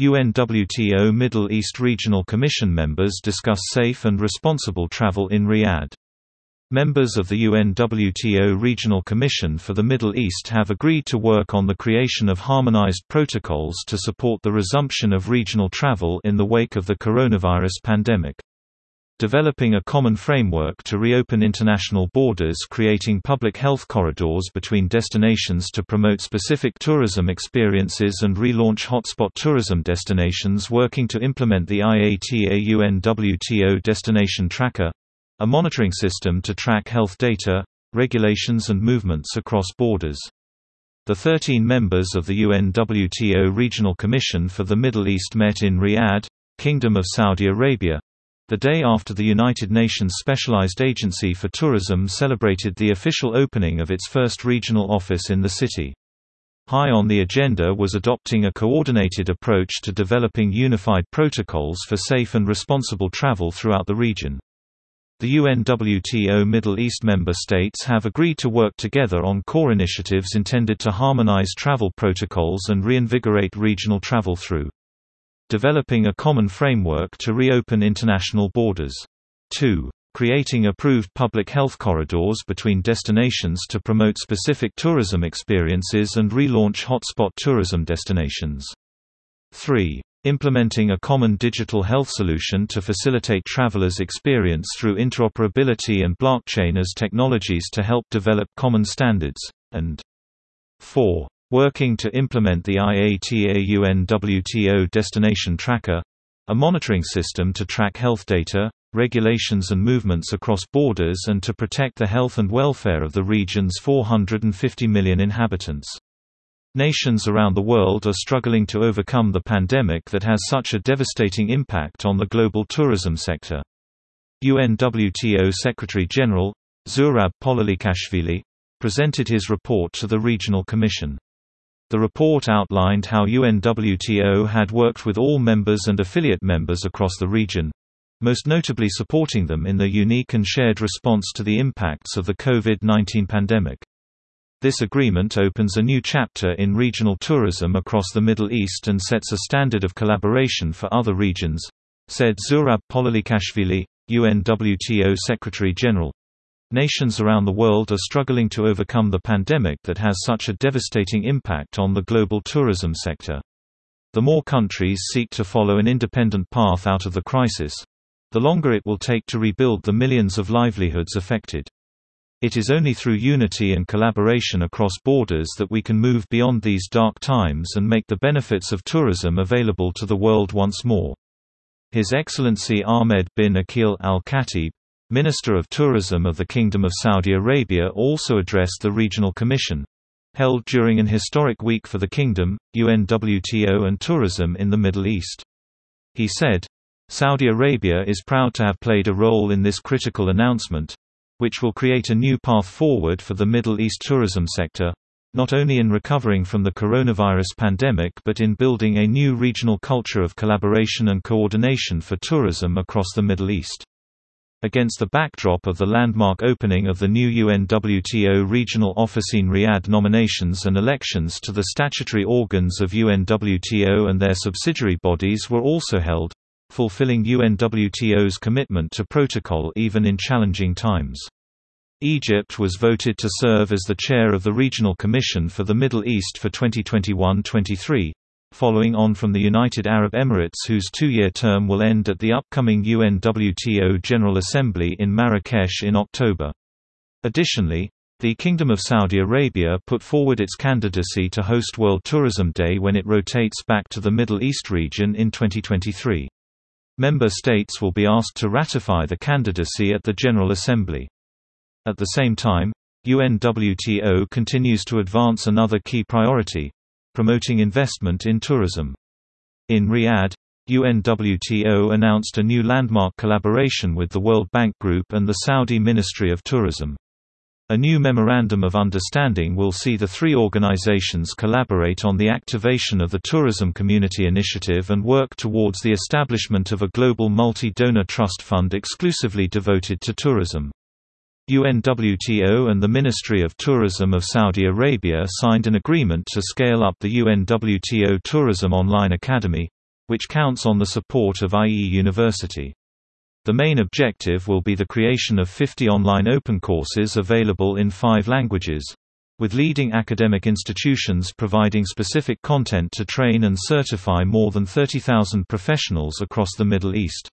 UNWTO Middle East Regional Commission members discuss safe and responsible travel in Riyadh. Members of the UNWTO Regional Commission for the Middle East have agreed to work on the creation of harmonized protocols to support the resumption of regional travel in the wake of the coronavirus pandemic developing a common framework to reopen international borders creating public health corridors between destinations to promote specific tourism experiences and relaunch hotspot tourism destinations working to implement the IATA UNWTO Destination Tracker a monitoring system to track health data, regulations and movements across borders. The 13 members of the UNWTO Regional Commission for the Middle East met in Riyadh, Kingdom of Saudi Arabia, the day after the United Nations Specialized Agency for Tourism celebrated the official opening of its first regional office in the city. High on the agenda was adopting a coordinated approach to developing unified protocols for safe and responsible travel throughout the region. The UNWTO Middle East member states have agreed to work together on core initiatives intended to harmonize travel protocols and reinvigorate regional travel through developing a common framework to reopen international borders. 2. Creating approved public health corridors between destinations to promote specific tourism experiences and relaunch hotspot tourism destinations. 3. Implementing a common digital health solution to facilitate travelers' experience through interoperability and blockchain as technologies to help develop common standards. And 4 working to implement the IATA UNWTO Destination Tracker a monitoring system to track health data, regulations and movements across borders and to protect the health and welfare of the region's 450 million inhabitants. Nations around the world are struggling to overcome the pandemic that has such a devastating impact on the global tourism sector. UNWTO Secretary-General, Zurab Pololikashvili, presented his report to the Regional Commission. The report outlined how UNWTO had worked with all members and affiliate members across the region, most notably supporting them in their unique and shared response to the impacts of the COVID-19 pandemic. This agreement opens a new chapter in regional tourism across the Middle East and sets a standard of collaboration for other regions, said Zurab Pololikashvili, UNWTO Secretary-General. Nations around the world are struggling to overcome the pandemic that has such a devastating impact on the global tourism sector. The more countries seek to follow an independent path out of the crisis, the longer it will take to rebuild the millions of livelihoods affected. It is only through unity and collaboration across borders that we can move beyond these dark times and make the benefits of tourism available to the world once more. His Excellency Ahmed bin Akil al-Khatib, Minister of Tourism of the Kingdom of Saudi Arabia also addressed the Regional Commission held during an historic week for the Kingdom, UNWTO and tourism in the Middle East. He said, Saudi Arabia is proud to have played a role in this critical announcement, which will create a new path forward for the Middle East tourism sector, not only in recovering from the coronavirus pandemic but in building a new regional culture of collaboration and coordination for tourism across the Middle East. Against the backdrop of the landmark opening of the new UNWTO Regional Office in Riyadh nominations and elections to the statutory organs of UNWTO and their subsidiary bodies were also held, fulfilling UNWTO's commitment to protocol even in challenging times. Egypt was voted to serve as the chair of the Regional Commission for the Middle East for 2021-23, following on from the United Arab Emirates whose two-year term will end at the upcoming UNWTO General Assembly in Marrakesh in October. Additionally, the Kingdom of Saudi Arabia put forward its candidacy to host World Tourism Day when it rotates back to the Middle East region in 2023. Member states will be asked to ratify the candidacy at the General Assembly. At the same time, UNWTO continues to advance another key priority, promoting investment in tourism. In Riyadh, UNWTO announced a new landmark collaboration with the World Bank Group and the Saudi Ministry of Tourism. A new Memorandum of Understanding will see the three organizations collaborate on the activation of the Tourism Community Initiative and work towards the establishment of a global multi-donor trust fund exclusively devoted to tourism. UNWTO and the Ministry of Tourism of Saudi Arabia signed an agreement to scale up the UNWTO Tourism Online Academy, which counts on the support of IE University. The main objective will be the creation of 50 online open courses available in five languages, with leading academic institutions providing specific content to train and certify more than 30,000 professionals across the Middle East.